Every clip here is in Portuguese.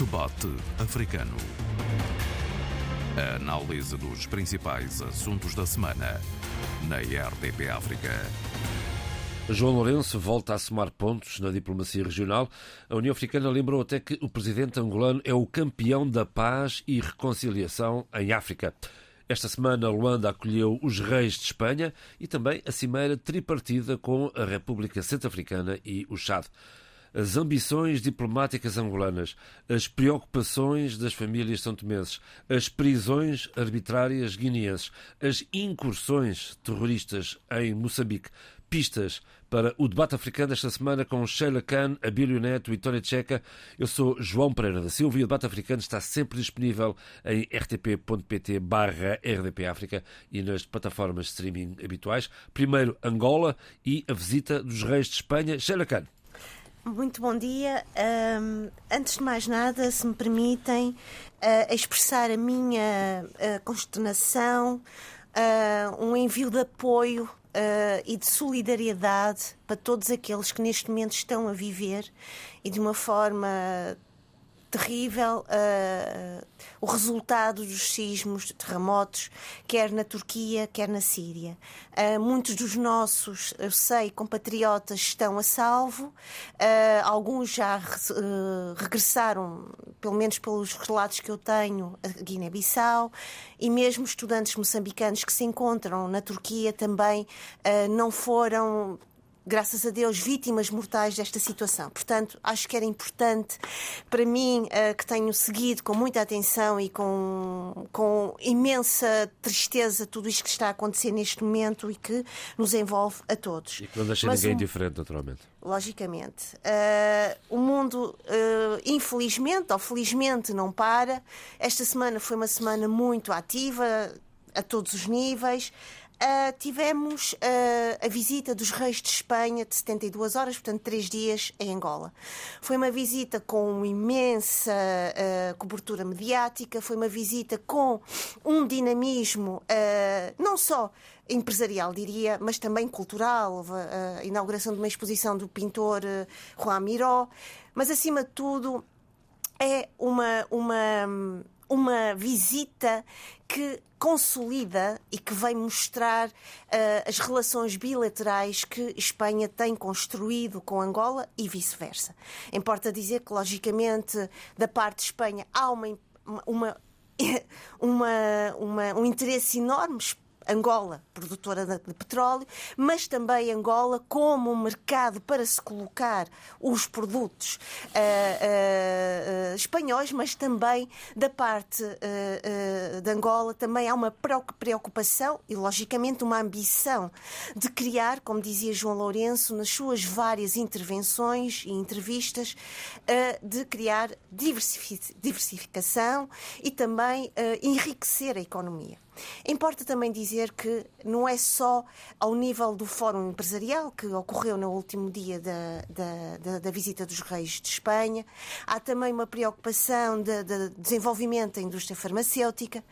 Debate Africano. A análise dos principais assuntos da semana na RDP África. João Lourenço volta a somar pontos na diplomacia regional. A União Africana lembrou até que o presidente angolano é o campeão da paz e reconciliação em África. Esta semana, Luanda acolheu os reis de Espanha e também a cimeira tripartida com a República Centro-Africana e o Chad as ambições diplomáticas angolanas, as preocupações das famílias são-tomenses, as prisões arbitrárias guineenses, as incursões terroristas em Moçambique, pistas para o debate africano desta semana com Sheila Khan, Abílio Neto e Tônia Tcheca. Eu sou João Pereira da Silva e o debate africano está sempre disponível em rtp.pt barra RDP África e nas plataformas de streaming habituais. Primeiro Angola e a visita dos reis de Espanha. Sheila Khan. Muito bom dia. Um, antes de mais nada, se me permitem uh, expressar a minha uh, consternação, uh, um envio de apoio e de solidariedade para todos aqueles que neste momento estão a viver e de uma forma terrível uh, o resultado dos sismos, terremotos, quer na Turquia, quer na Síria. Uh, muitos dos nossos, eu sei, compatriotas estão a salvo, uh, alguns já regressaram, pelo menos pelos relatos que eu tenho, a Guiné-Bissau, e mesmo estudantes moçambicanos que se encontram na Turquia também não foram graças a Deus, vítimas mortais desta situação. Portanto, acho que era importante para mim, uh, que tenho seguido com muita atenção e com, com imensa tristeza tudo isto que está a acontecer neste momento e que nos envolve a todos. E que não deixa Mas, ninguém um, diferente, naturalmente. Logicamente. Uh, o mundo, uh, infelizmente ou felizmente, não para. Esta semana foi uma semana muito ativa a todos os níveis. Uh, tivemos uh, a visita dos reis de Espanha de 72 horas, portanto, três dias em Angola. Foi uma visita com imensa uh, cobertura mediática, foi uma visita com um dinamismo não só empresarial, diria, mas também cultural. Houve a inauguração de uma exposição do pintor Juan Miró, mas acima de tudo é uma, uma, uma visita que consolida e que vem mostrar uh, as relações bilaterais que Espanha tem construído com Angola e vice-versa. Importa dizer que, logicamente, da parte de Espanha há uma, uma, uma, uma um interesse enorme Angola, produtora de petróleo, mas também Angola como um mercado para se colocar os produtos uh, uh, uh, espanhóis, mas também da parte de Angola também há uma preocupação e, logicamente, uma ambição de criar, como dizia João Lourenço, nas suas várias intervenções e entrevistas, de criar diversificação e também enriquecer a economia. Importa também dizer que não é só ao nível do Fórum Empresarial, que ocorreu no último dia da, da, da, da visita dos reis de Espanha, há também uma preocupação de, de desenvolvimento da indústria farmacêutica,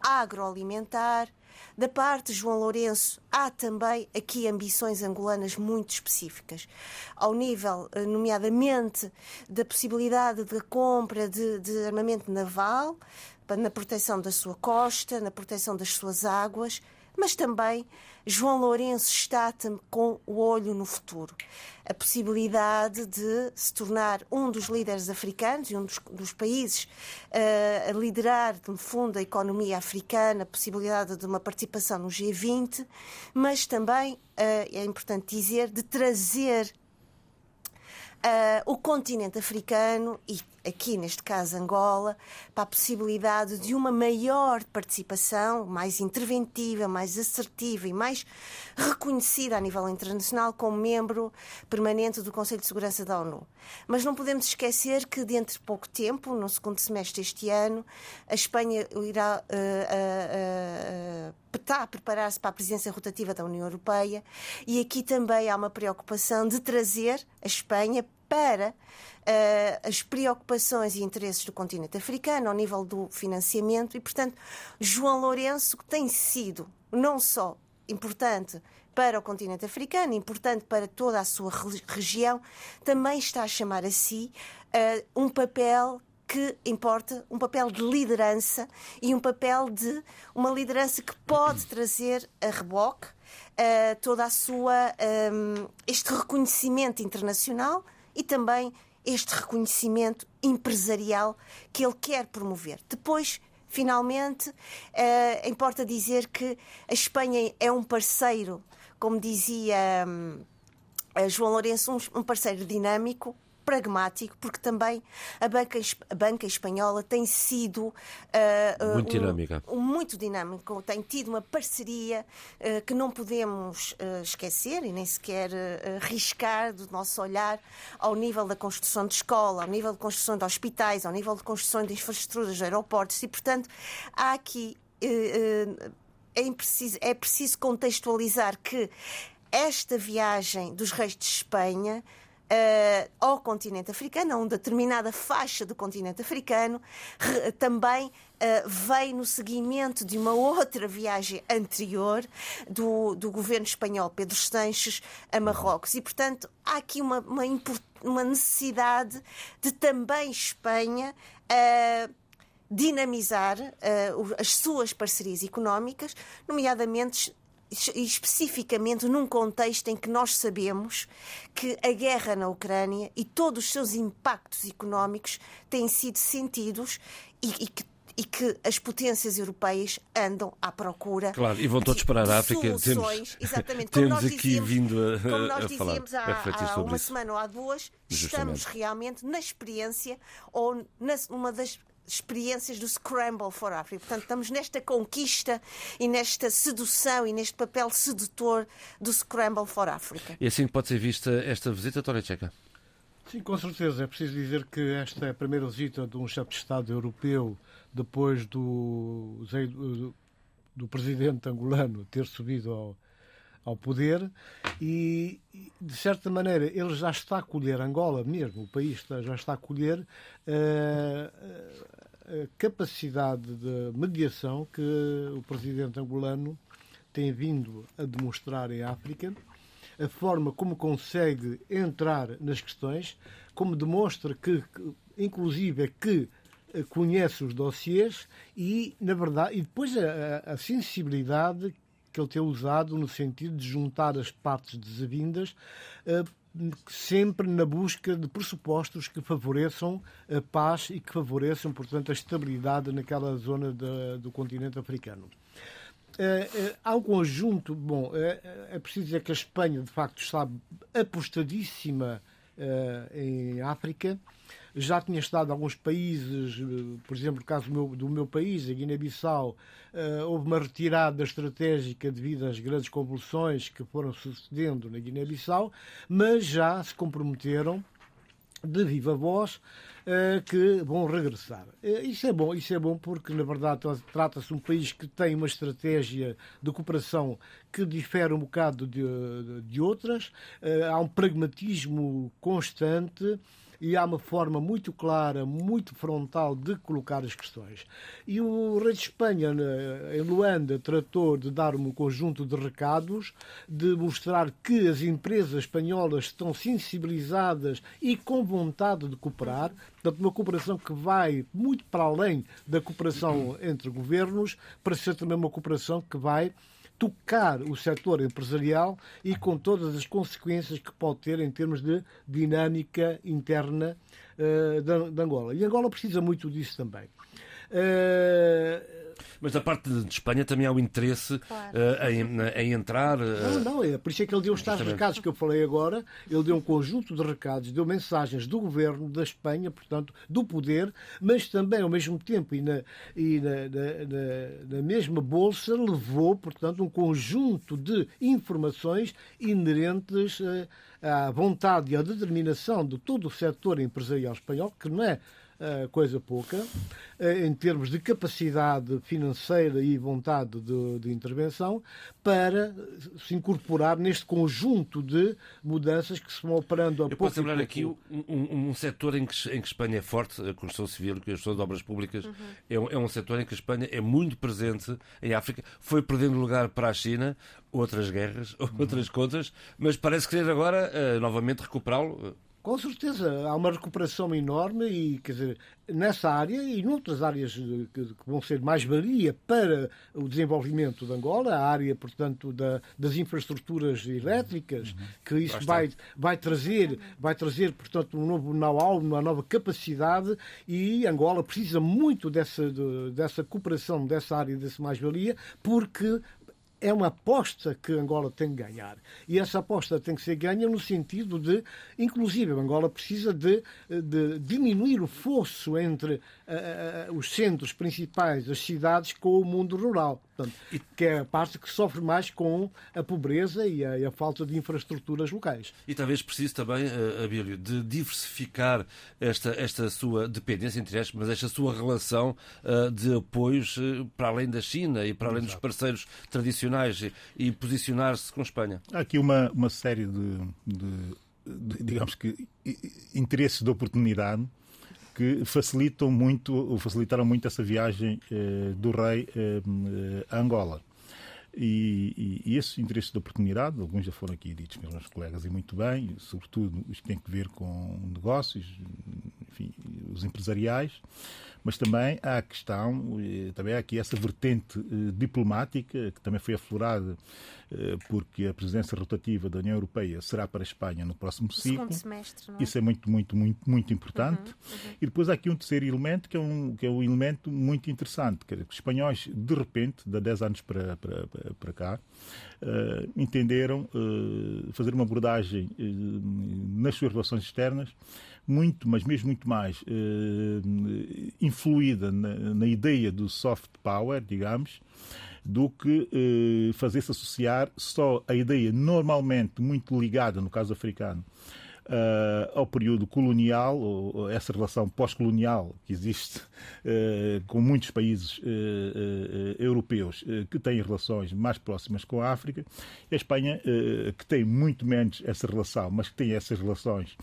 agroalimentar, da parte de João Lourenço, há também aqui ambições angolanas muito específicas, ao nível, eh, nomeadamente, da possibilidade de compra de, de armamento naval, na proteção da sua costa, na proteção das suas águas, mas também João Lourenço está com o olho no futuro. A possibilidade de se tornar um dos líderes africanos e um dos, dos países uh, a liderar, no fundo, a economia africana, a possibilidade de uma participação no G20, mas também, uh, é importante dizer, de trazer uh, o continente africano e aqui neste caso Angola, para a possibilidade de uma maior participação, mais interventiva, mais assertiva e mais reconhecida a nível internacional como membro permanente do Conselho de Segurança da ONU. Mas não podemos esquecer que dentro de pouco tempo, no segundo semestre deste ano, a Espanha irá uh, uh, uh, está a preparar-se para a presidência rotativa da União Europeia e aqui também há uma preocupação de trazer a Espanha para uh, as preocupações e interesses do continente africano ao nível do financiamento e, portanto, João Lourenço tem sido não só importante para o continente africano, importante para toda a sua região, também está a chamar a si uh, um papel que importa um papel de liderança e um papel de uma liderança que pode trazer a reboque uh, toda a sua um, este reconhecimento internacional e também este reconhecimento empresarial que ele quer promover. Depois, finalmente, uh, importa dizer que a Espanha é um parceiro, como dizia um, João Lourenço, um parceiro dinâmico, pragmático, porque também a banca, a banca espanhola tem sido uh, muito um, dinâmica. Um, muito dinâmico, tem tido uma parceria uh, que não podemos uh, esquecer e nem sequer arriscar do nosso olhar ao nível da construção de escola, ao nível de construção de hospitais, ao nível de construção de infraestruturas de aeroportos e, portanto, há aqui é preciso, é preciso contextualizar que esta viagem dos reis de Espanha uh, ao continente africano, a uma determinada faixa do continente africano, também uh, no seguimento de uma outra viagem anterior do, do governo espanhol Pedro Sanches a Marrocos. E, portanto, há aqui uma, uma, uma necessidade de também Espanha. Uh, dinamizar uh, as suas parcerias económicas, nomeadamente especificamente num contexto em que nós sabemos que a guerra na Ucrânia e todos os seus impactos económicos têm sido sentidos e, e que e que as potências europeias andam à procura. Claro, e vão todos para a África. Temos, exatamente, como temos nós aqui dizíamos, vindo a, como nós a dizíamos falar, há, há uma isso. semana ou há duas, Justamente. estamos realmente na experiência ou numa das experiências do Scramble for Africa. Portanto, estamos nesta conquista e nesta sedução e neste papel sedutor do Scramble for Africa. E assim pode ser vista esta visita, Tória Checa? Sim, com certeza. É preciso dizer que esta é a primeira visita de um chefe de Estado europeu depois do, do, do presidente angolano ter subido ao, ao poder e, de certa maneira, ele já está a colher, Angola mesmo, o país já está a colher uh, capacidade de mediação que o presidente angolano tem vindo a demonstrar em África, a forma como consegue entrar nas questões, como demonstra que, inclusive, é que conhece os dossiês e, na verdade, e depois a, a sensibilidade que ele tem usado no sentido de juntar as partes desavindas uh, sempre na busca de pressupostos que favoreçam a paz e que favoreçam, portanto, a estabilidade naquela zona de, do continente africano. É, é, há um conjunto, bom, é, é, preciso dizer que a Espanha, de facto, está apostadíssima em África já tinha estado em alguns países, eh, por exemplo, no caso do meu, do meu país, a Guiné-Bissau, uh, houve uma retirada estratégica devido às grandes convulsões que foram sucedendo na Guiné-Bissau, mas já se comprometeram de viva voz uh, que vão regressar. Isso é bom, isso é bom porque na verdade trata-se de um país que tem uma estratégia de cooperação que difere um bocado de, de, outras. Há um pragmatismo constante e há uma forma muito clara, muito frontal de colocar as questões. E o rei de Espanha, em Luanda, tratou de dar um conjunto de recados, de mostrar que as empresas espanholas estão sensibilizadas e com vontade de cooperar, portanto, uma cooperação que vai muito para além da cooperação entre governos, para ser também uma cooperação que vai tocar o setor empresarial e com todas as consequências que pode ter em termos de dinâmica interna uh, de, Angola. E Angola precisa muito disso também. Uh, mas da parte de Espanha também há o interesse claro. uh, em, em, entrar. Uh... Não, não, é por isso é que ele deu os tais recados que eu falei agora. Ele deu um conjunto de recados, deu mensagens do governo da Espanha, portanto, do poder, mas também, ao mesmo tempo, e na, e na, na, na mesma bolsa, levou, portanto, um conjunto de informações inerentes uh, à vontade e à determinação de todo o setor empresarial espanhol, que não é coisa pouca, uh, em termos de capacidade financeira e vontade de, de, intervenção, para se incorporar neste conjunto de mudanças que se vão operando a Eu pouco. Posso lembrar aqui um, um, um, setor em que, em que Espanha é forte, a construção civil, a construção de obras públicas, uhum. é, um, é um setor em que a Espanha é muito presente em África, foi perdendo lugar para a China, outras guerras, uhum. outras contas, mas parece querer agora uh, novamente recuperá-lo Com certeza, há uma recuperação enorme e, quer dizer, nessa área e noutras áreas que, vão ser mais valia para o desenvolvimento de Angola, a área, portanto, da, das infraestruturas elétricas, que isso vai, vai trazer, vai trazer, portanto, um novo know-how, uma nova capacidade e Angola precisa muito dessa, dessa cooperação, dessa área, dessa mais-valia, porque é uma aposta que Angola tem que ganhar. E essa aposta tem que ser ganha no sentido de, inclusive, Angola precisa de, de diminuir o fosso entre uh, os centros principais, as cidades, com o mundo rural. Portanto, que é a parte que sofre mais com a pobreza e a, e a falta de infraestruturas locais. E talvez precise também, uh, Abílio, de diversificar esta, esta sua dependência, entre aspas, mas esta sua relação uh, de apoios para além da China e para além Exato. dos parceiros tradicionais e, e posicionar-se com Espanha. Há aqui uma, uma série de, de, de digamos que, interesses de oportunidade que facilitam muito, ou facilitaram muito essa viagem eh, do rei eh, a Angola. E, e, e esse interesse de oportunidade, alguns já foram aqui ditos pelos meus colegas e muito bem, sobretudo os que têm que ver com negócios, enfim, os empresariais, mas também há a questão, também há aqui essa vertente eh, diplomática que também foi aflorada eh, porque a presidência rotativa da União Europeia será para a Espanha no próximo ciclo. Semestre, é? Isso é muito, muito, muito, muito importante. Uhum, uhum. E depois há aqui um terceiro elemento que é um, que é um elemento muito interessante. Que os espanhóis, de repente, de 10 anos para, para, para cá, uh, entenderam uh, fazer uma abordagem uh, nas suas relações externas muito, mas mesmo muito mais influída na, na ideia do soft power, digamos, do que eh, fazer-se associar só a ideia normalmente muito ligada, no caso africano, ao período colonial, ou essa relação pós-colonial que existe uh, com muitos países uh, europeus que têm relações mais próximas com a África, a Espanha, que tem muito menos essa relação, mas que tem essas relações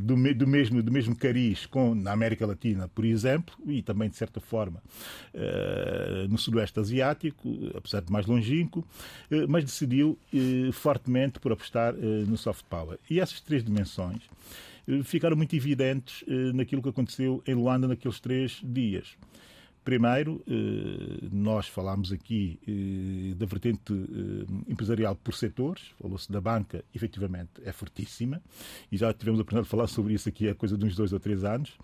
do, do, mesmo, do mesmo cariz com na América Latina, por exemplo, e também, de certa forma, no Sudoeste Asiático, apesar de mais longínquo, mas decidiu fortemente por apostar no soft power. E essas três dimensões eh, ficaram muito evidentes eh, naquilo que aconteceu em Luanda naqueles três dias. Primeiro, eh, nós falámos aqui da vertente empresarial por setores, falou-se da banca, efetivamente é fortíssima, e já tivemos a oportunidade de falar sobre isso aqui há coisa de uns dois ou três anos,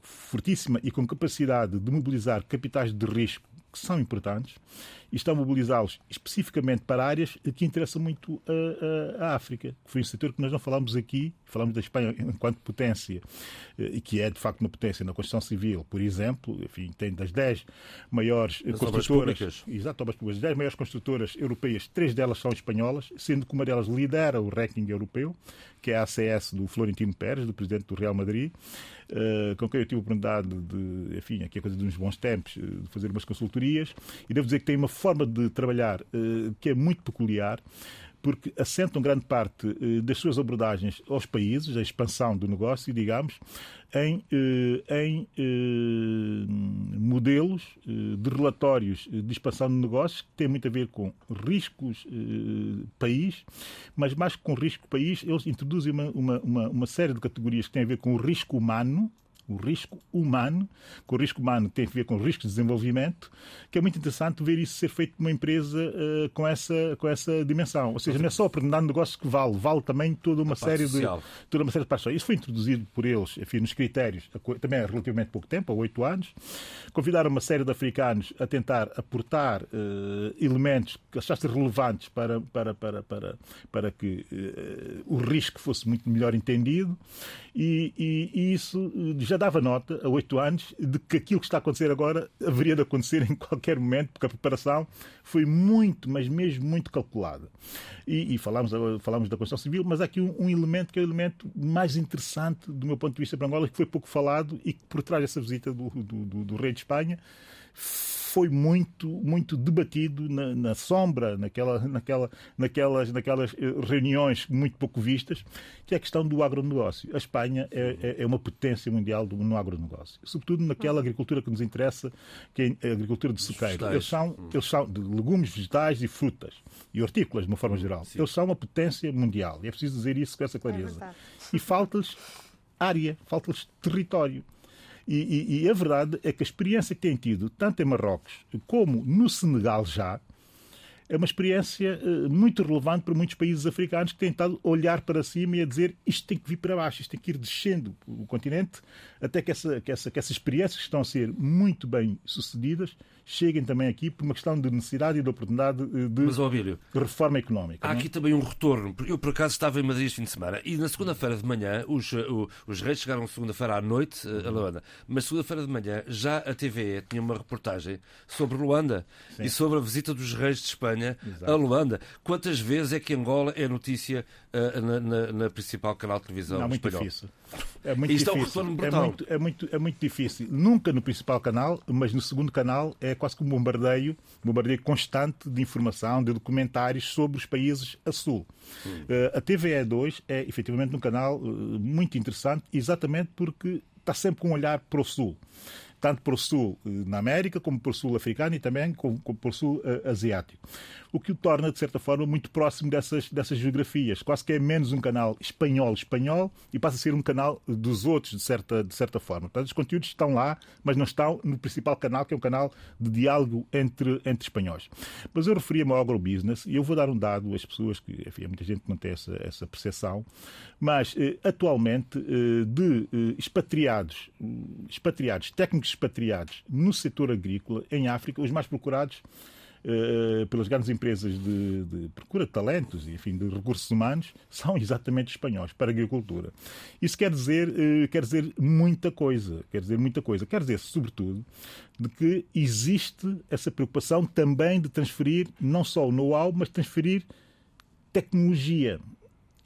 fortíssima e com capacidade de mobilizar capitais de risco que são importantes e está a mobilizá-los especificamente para áreas que interessam muito a, África, que foi um setor que nós não falámos aqui, falamos da Espanha enquanto potência, eh, e que é de facto uma potência na construção civil, por exemplo, enfim, tem das 10 maiores As construtoras, exato, obras públicas, 10 maiores construtoras europeias, três delas são espanholas, sendo que uma delas lidera o ranking europeu, que é a ACS do Florentino Pérez, do presidente do Real Madrid, uh, com quem eu tive a oportunidade de, enfim, aqui a coisa de uns bons tempos, eh, de fazer umas consultorias, e devo dizer que tem uma forma de trabalhar uh, que é muito peculiar porque assentam grande parte das suas abordagens aos países, a expansão do negócio, digamos, em, em modelos de relatórios de expansão de negócios que têm muito a ver com riscos país, mas mais que com risco país, eles introduzem uma, uma, uma série de categorias que têm a ver com o risco humano, o risco humano, que o risco humano tem a ver com o risco de desenvolvimento, que é muito interessante ver isso ser feito numa empresa uh, com, essa, com essa dimensão. Ou seja, não é só a oportunidade de negócio que vale, vale também toda uma, série de, toda uma série de partes. Isso foi introduzido por eles, enfim, nos critérios, também há relativamente pouco tempo, há oito anos. Convidaram uma série de africanos a tentar aportar uh, elementos que achassem relevantes para, para, para, para, para que uh, o risco fosse muito melhor entendido. E, e, e isso já dava nota, há oito anos, de que aquilo que está a acontecer agora haveria de acontecer em qualquer momento, porque a preparação foi muito, mas mesmo muito calculada. E, e falámos, falámos da Constituição Civil, mas há aqui um, um, elemento que é o elemento mais interessante do meu ponto de vista para Angola, que foi pouco falado e que por trás dessa visita do, do, do, do rei de Espanha foi muito, muito debatido na, na, sombra, naquela, naquela, naquelas, naquelas eh, reuniões muito pouco vistas, que é a questão do agronegócio. A Espanha é, é, é uma potência mundial do, no agronegócio, sobretudo naquela agricultura que nos interessa, que é a agricultura de suqueiro. Eles são, eles são de legumes, vegetais e frutas, e hortícolas, de uma forma geral. Sim. Eles são uma potência mundial, e é preciso dizer isso com essa clareza. É e falta-lhes área, falta-lhes território. E, e, e, a verdade é que a experiência que têm tido, tanto em Marrocos como no Senegal já, é uma experiência uh, muito relevante para muitos países africanos que têm tentado olhar para cima e a dizer isto tem que vir para baixo, isto tem que ir descendo o continente, até que, essa, que, essa, que essas experiências que estão a ser muito bem sucedidas cheguem também aqui por uma questão de necessidade e de oportunidade eh, de Mas, Abílio, reforma económica. Há não? É? aqui também um retorno. Eu, por acaso, estava em Madrid este fim de semana e na segunda-feira de manhã, os, eh, os reis chegaram segunda-feira à noite a Luanda, mas segunda-feira de manhã já a TVE tinha uma reportagem sobre Luanda Sim. e sobre a visita dos reis de Espanha Exato. a Luanda. Quantas vezes é que Angola é notícia uh, na, na, na, principal canal de televisão Não, muito? Difícil. É muito Isto difícil. É, um é, muito, é, muito, é muito difícil. Nunca no principal canal, mas no segundo canal é quase como um bombardeio, um bombardeio constante de informação, de documentários sobre os países a sul. Hum. Uh, a TVE2 é efetivamente um canal uh, muito interessante, exatamente porque está sempre com um olhar para o sul tanto para o sul eh, na América, como para o sul africano e também para o sul asiático. O que o torna, de certa forma, muito próximo dessas, dessas geografias. Quase que é menos um canal espanhol-espanhol e passa a ser um canal dos outros, de certa, de certa forma. Portanto, os conteúdos estão lá, mas não estão no principal canal, que é um canal de diálogo entre, entre espanhóis. Mas eu referia-me ao agrobusiness e eu vou dar um dado às pessoas, que enfim, muita gente não tem essa, essa percepção, mas eh, atualmente eh, de eh, expatriados, expatriados, técnicos expatriados no setor agrícola em África, os mais procurados uh, pelas grandes empresas de, de, procura de talentos e enfim de recursos humanos são exatamente espanhóis para a agricultura. Isso quer dizer uh, quer dizer muita coisa, quer dizer muita coisa, quer dizer sobretudo de que existe essa preocupação também de transferir não só o know-how, mas transferir tecnologia.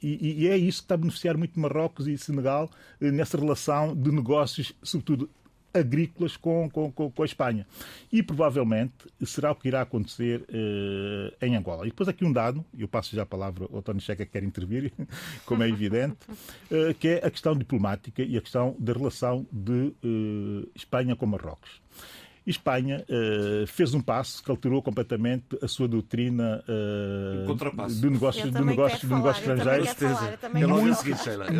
E, e, é isso que está a beneficiar muito Marrocos e Senegal eh, nessa relação de negócios, sobretudo agrícolas com, com, com, a Espanha. E provavelmente será o que irá acontecer uh, em Angola. E depois aqui um dado, eu passo já a palavra ao Tony Checa que quer intervir, como é evidente, uh, que é a questão diplomática e a questão da relação de uh, Espanha com Marrocos. Espanha uh, fez um passo que alterou completamente a sua doutrina uh, de negócios, de negócios, de negócios estrangeiros.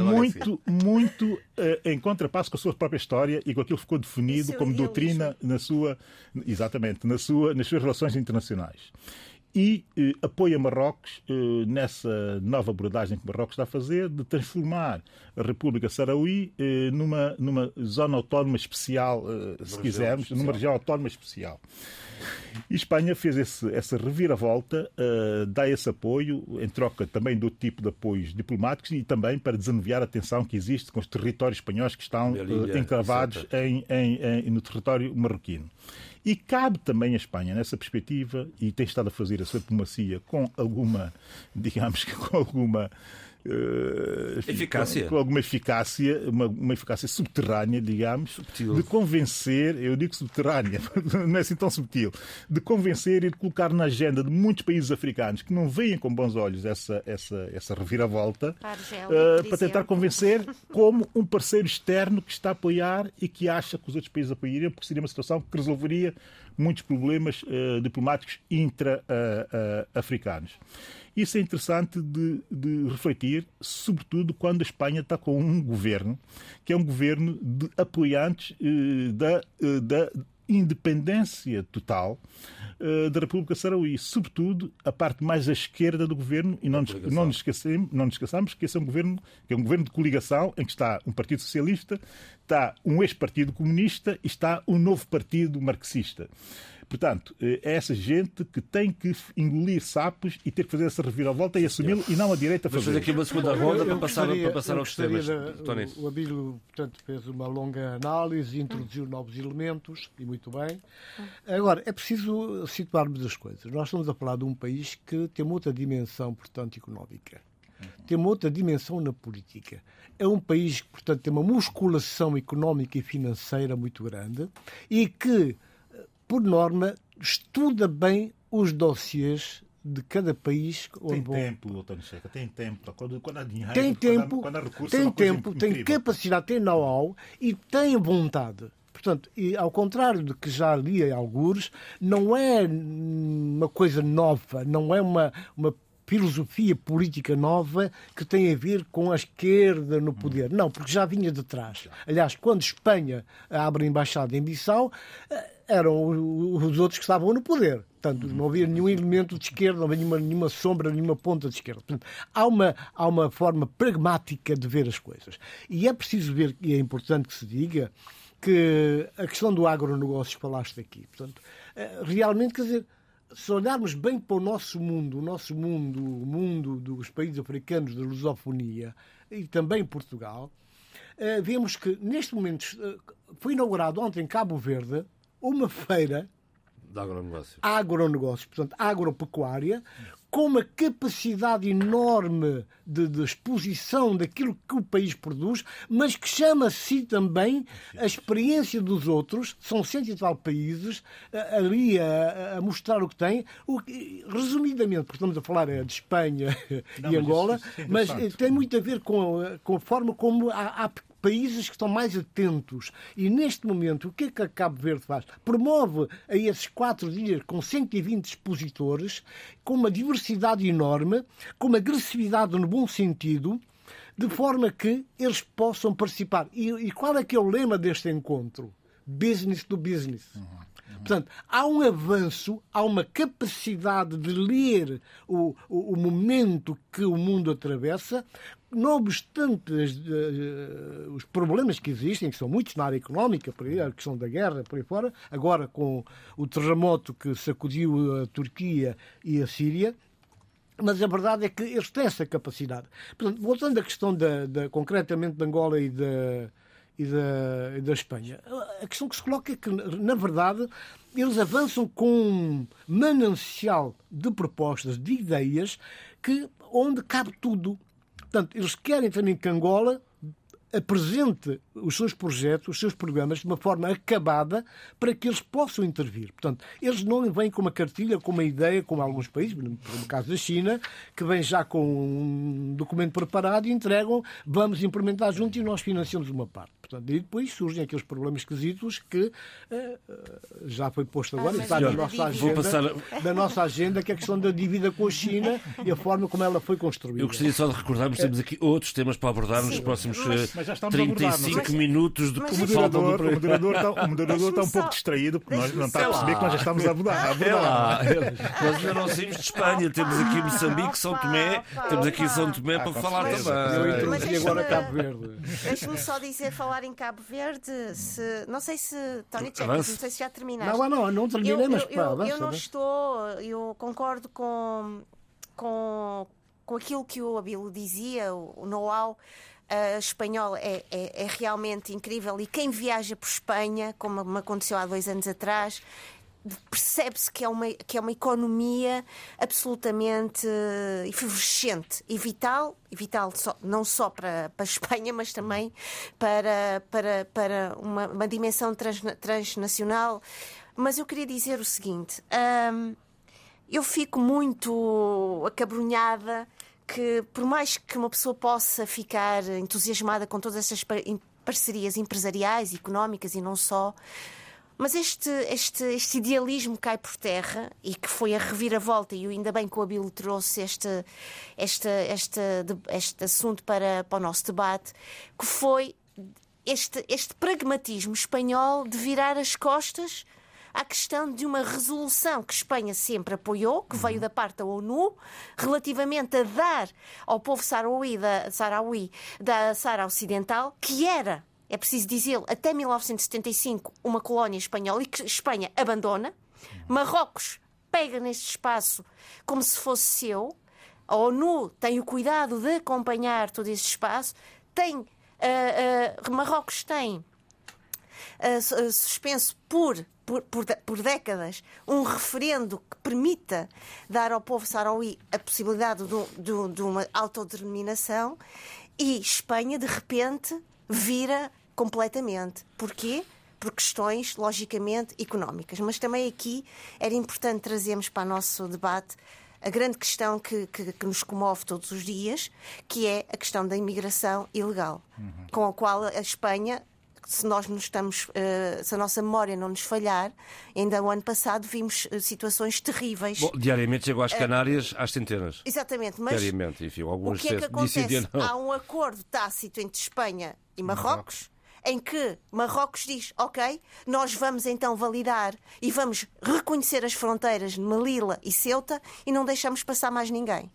Muito, muito, muito uh, em contrapasso com a sua própria história e com aquilo que ficou definido como doutrina na sua, exatamente, na sua, nas suas relações internacionais e eh, apoia Marrocos eh, nessa nova abordagem que Marrocos está a fazer de transformar a República Saraui eh, numa, numa zona autónoma especial, eh, se quisermos, especial. numa região autónoma especial. E Espanha fez esse, essa reviravolta, uh, dá esse apoio, em troca também do tipo de apoios diplomáticos e também para desanuviar a tensão que existe com os territórios espanhóis que estão uh, encravados em, em, em, no território marroquino. E cabe também à Espanha, nessa perspectiva, e tem estado a fazer a sua diplomacia com alguma, digamos que com alguma Uh, eficácia. Com, alguma eficácia, uma, uma eficácia subterrânea, digamos, subtil. de convencer, eu digo subterrânea, não é assim tão subtil, de convencer e de colocar na agenda de muitos países africanos que não veem com bons olhos essa, essa, essa reviravolta, Argélia, uh, para tentar convencer como um parceiro externo que está a apoiar e que acha que os outros países apoiariam, porque seria uma situação que resolveria muitos problemas uh, diplomáticos intra-africanos. Isso é interessante de, de, refletir, sobretudo quando a Espanha está com um governo que é um governo de apoiantes eh, da, eh, da independência total uh, da República Saraui, sobretudo a parte mais à esquerda do governo, e não nos, não nos, esquecemos, não nos esqueçamos que esse é um governo que é um governo de coligação em que está um Partido Socialista, está um ex-partido comunista e está um novo partido marxista. Portanto, é essa gente que tem que engolir sapos e ter que fazer essa reviravolta e assumi-lo e não a direita fazer. Vamos fazer aqui uma segunda ronda para passar, para passar aos temas. De, o Abílio, portanto, fez uma longa análise, introduziu novos elementos e muito bem. Agora, é preciso situarmos as coisas. Nós estamos a falar de um país que tem uma outra dimensão, portanto, económica. Tem uma outra dimensão na política. É um país que, portanto, tem uma musculação económica e financeira muito grande e que por norma, estuda bem os dossiês de cada país. Tem tempo, António Checa, tem tempo. Quando, quando há dinheiro, tem tempo, quando há, quando há recursos, tem, é tempo tem capacidade, tem know-how e tem vontade. Portanto, e ao contrário do que já li em alguns, não é uma coisa nova, não é uma, uma filosofia política nova que tem a ver com a esquerda no poder. Não, porque já vinha de trás. Aliás, quando Espanha abre a embaixada em Bissau, eh, eram os outros que estavam no poder. Portanto, não havia nenhum elemento de esquerda, não havia nenhuma, nenhuma sombra, nenhuma ponta de esquerda. Portanto, há uma, há uma forma pragmática de ver as coisas. E é preciso ver, e é importante que se diga, que a questão do agronegócio que falaste aqui, portanto, eh, realmente, quer dizer, se olharmos bem para o nosso mundo, o nosso mundo, o mundo dos países africanos da lusofonia e também Portugal, eh, vemos que neste momento eh, foi inaugurado ontem em Cabo Verde uma feira de agronegócio. agronegócio, portanto, agropecuária, com uma capacidade enorme de, de, exposição daquilo que o país produz, mas que chama-se também a experiência dos outros, são cento e tal países, ali a, a, mostrar o que têm. O, resumidamente, porque estamos a falar é de Espanha Não, e Angola, mas, isso, mas tem muito a ver com, com a forma como há, há países que estão mais atentos. E neste momento, o que é que a Cabo Verde faz? Promove a esses quatro dias com 120 expositores, com uma diversidade enorme, com uma agressividade no bom sentido, de forma que eles possam participar. E, e qual é que é o lema deste encontro? Business to business. Uhum. Portanto, há um avanço, há uma capacidade de ler o, o, o momento que o mundo atravessa, não obstante as, uh, os problemas que existem, que são muitos na área económica, por aí, a questão da guerra, por aí fora, agora com o terremoto que sacudiu a Turquia e a Síria, mas a verdade é que eles têm essa capacidade. Portanto, voltando à questão da, da concretamente de Angola e da, e da, e da Espanha, a questão que se coloca é que, na verdade, eles avançam com um manancial de propostas, de ideias, que, onde cabe tudo. Portanto, eles querem também que Angola apresente os seus projetos, os seus programas de uma forma acabada para que eles possam intervir. Portanto, eles não vêm com uma cartilha, com uma ideia, como alguns países, no caso da China, que vêm já com um documento preparado e entregam, vamos implementar junto e nós financiamos uma parte. Portanto, e depois surgem aqueles problemas esquisitos que uh, já foi posto agora, ah, está na nossa, agenda, passar... da nossa agenda, que é a questão da dívida com a China e a forma como ela foi construída. Eu gostaria só de recordarmos, temos aqui outros temas para abordar Sim, nos próximos mas, mas 35 abordar, minutos de o moderador, o moderador, está, o moderador está um pouco distraído porque nós, não está a perceber que nós já estamos a abordar. A abordar. nós ainda não saímos de Espanha, temos aqui Moçambique, São Tomé, temos aqui São Tomé para falar também. Eu introduzi agora Cabo Verde. Deixa-me só dizer, falar em Cabo Verde, se, não sei se, Tony Check, não sei se já terminaste. Não, não, não terminei, mas eu, eu, eu não estou, eu concordo com, com, com aquilo que o Abilo dizia, o know-how uh, espanhol é, é, é, realmente incrível. E quem viaja por Espanha, como me aconteceu há dois anos atrás, percebe-se que, é uma, que é uma economia absolutamente efervescente e vital, e vital só, não só para, para a Espanha, mas também para, para, para uma, uma dimensão trans, transnacional. Mas eu queria dizer o seguinte: hum, eu fico muito acabrunhada que, por mais que uma pessoa possa ficar entusiasmada com todas essas parcerias empresariais, económicas e não só, mas este, este, este idealismo cai por terra e que foi a reviravolta, e ainda bem que o Abilo trouxe este, este, este, este assunto para, para o nosso debate, que foi este, este pragmatismo espanhol de virar as costas à questão de uma resolução que Espanha sempre apoiou, que veio da parte da ONU, relativamente a dar ao povo sarauí da, sarauí, da Sara Ocidental, que era é preciso dizê-lo, até 1975, uma colónia espanhola e que Espanha abandona. Marrocos pega neste espaço como se fosse seu. A ONU tem o cuidado de acompanhar todo este espaço. Tem, uh, uh, Marrocos tem uh, suspenso por, por, por, por, décadas um referendo que permita dar ao povo sarauí a possibilidade de, de, de uma autodeterminação e Espanha, de repente, vira completamente. Porquê? por questões, logicamente, económicas. Mas também aqui era importante trazermos para o nosso debate a grande questão que, que, que, nos comove todos os dias, que é a questão da imigração ilegal, uhum. com a qual a Espanha se nós nos estamos, uh, se a nossa memória não nos falhar, ainda o ano passado vimos uh, situações terríveis. Bom, diariamente chegou às Canárias uh, às centenas. Exatamente, mas diariamente, enfim, alguns o que é que acontece? Há um acordo tácito entre Espanha e Marrocos. Marrocos em que Marrocos diz: Ok, nós vamos então validar e vamos reconhecer as fronteiras de Melilla e Ceuta e não deixamos passar mais ninguém.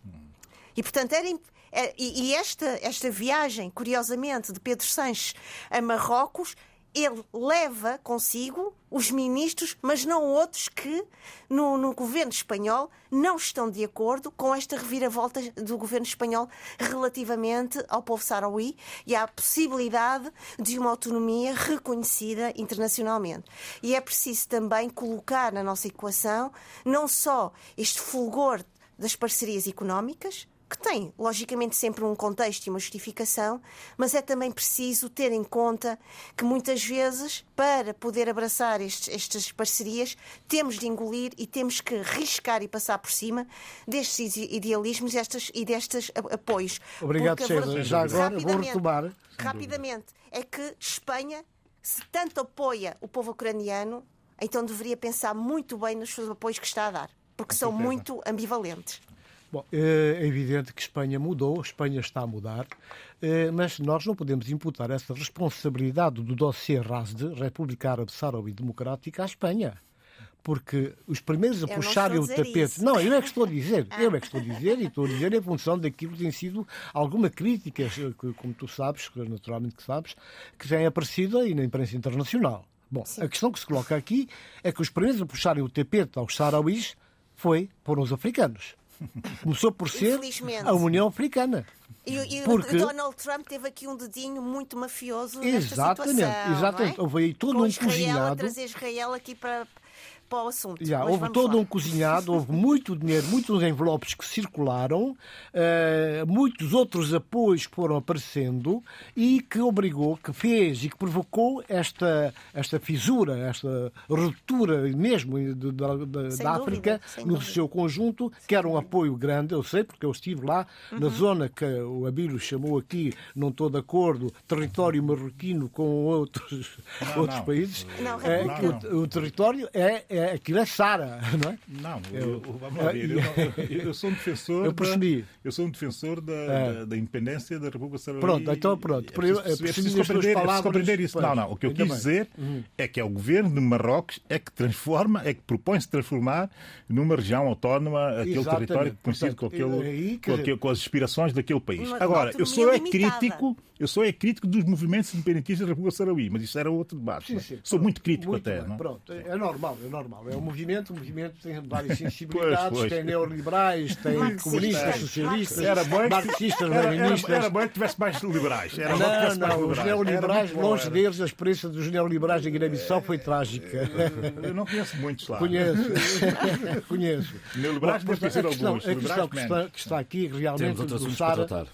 E portanto era. É, e esta, esta viagem, curiosamente, de Pedro Sanches a Marrocos ele leva consigo os ministros, mas não outros que no, no, governo espanhol não estão de acordo com esta reviravolta do governo espanhol relativamente ao povo sarauí e à possibilidade de uma autonomia reconhecida internacionalmente. E é preciso também colocar na nossa equação não só este fulgor das parcerias económicas, que tem, logicamente, sempre um contexto e uma justificação, mas é também preciso ter em conta que muitas vezes, para poder abraçar estes, estas parcerias, temos de engolir e temos que riscar e passar por cima destes idealismos estes, e destes apoios. Obrigado, Sheila. Já agora vou retomar. Rapidamente, é que Espanha, se tanto apoia o povo ucraniano, então deveria pensar muito bem nos seus apoios que está a dar, porque são muito ambivalentes. Bom, é evidente que Espanha mudou, Espanha está a mudar, eh, mas nós não podemos imputar essa responsabilidade do dossiê RASD, República Árabe Saharaui Democrática, à Espanha. Porque os primeiros a eu puxarem o tapete. Isso. Não, eu é que estou a dizer. Eu é que estou a dizer e estou a dizer em função daquilo que tem sido alguma crítica, eh, como tu sabes, naturalmente que sabes, que tem aparecido aí na imprensa internacional. Bom, Sim. a questão que se coloca aqui é que os primeiros a puxarem o tapete aos sarauís foi, foram os africanos. Começou por ser a União Africana. E, e Porque... o Donald Trump teve aqui um dedinho muito mafioso exatamente, situação, Exatamente, é? houve aí todo Com um Israel, cozinhado. A trazer Israel aqui para, para o assunto. Já, houve todo lá. um cozinhado, houve muito dinheiro, muitos envelopes que circularam, uh, muitos outros apoios que foram aparecendo e que obrigou, que fez e que provocou esta, esta fisura, esta ruptura mesmo de, de, de, da África no dúvida. seu conjunto, que era um apoio grande, eu sei, porque eu estive lá, uhum. na zona que o Abílio chamou aqui, não estou de acordo, território marroquino com outros, não, outros não. países. Não, é, o, o, território é, é é, aquilo é Sara, não é? Não, eu, vamos lá ver. Eu, eu, eu, sou um defensor. Eu percebi. Da, eu sou um defensor da, é. da, da independência da República Saharaui. Pronto, então pronto. É preciso, é preciso, é preciso compreender, palavras, compreender isso. Pois, não, não. O que eu quis bem. dizer uhum. é que é o governo de Marrocos é que transforma, é que propõe-se transformar numa região autónoma aquele Exatamente. território conhecido com, aquele, aí, com, aquele, com, as aspirações daquele país. Agora, eu sou é crítico. Eu sou é crítico dos movimentos independentistas da República Saharaui, mas isso era outro debate. Sim, sim, sou pronto, muito crítico muito até. Não? Pronto, é normal, é normal. É um movimento, um movimento tem várias sensibilidades, pois, pois. tem neoliberais, tem comunistas, socialistas, era bom marxistas, era, era, era bom que tivesse mais liberais. Era não, não, não liberais. os neoliberais, longe bom, deles, a experiência dos neoliberais em Guiné-Bissau foi trágica. Eu não conheço muitos lá. Conheço, conheço. Neoliberais deve ser alguns. A questão que está, que está aqui realmente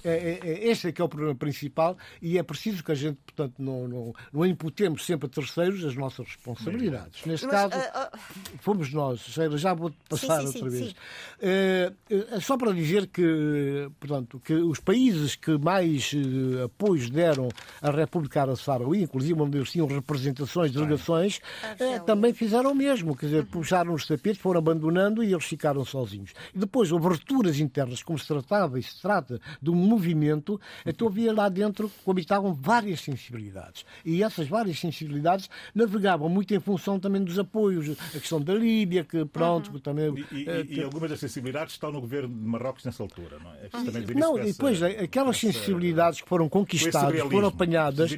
é, é, é, este é que é o problema principal e é preciso que a gente, portanto, não, não, não imputemos sempre a terceiros as nossas responsabilidades. Neste Mas, caso, uh, uh... fomos nós, já vou passar sim, sim, outra sim, vez. Uh, só para dizer que, portanto, que os países que mais uh, apoios deram à República Árabe Saharaui, inclusive onde eles tinham representações, delegações, uh, também fizeram o mesmo. Quer dizer, uhum. puxaram os tapetes, foram abandonando e eles ficaram sozinhos. E depois, aberturas internas, como se tratava e se trata de um movimento, então havia lá dentro habitavam várias sensibilidades. E essas várias sensibilidades navegavam muito em função também dos apoios. A questão da Líbia, que pronto, uhum. também. E, e, uh, e, algumas das sensibilidades estão no governo de Marrocos nessa altura, não é? é não, e depois, essa, aquelas essa, sensibilidades que foram conquistadas, foram apanhadas.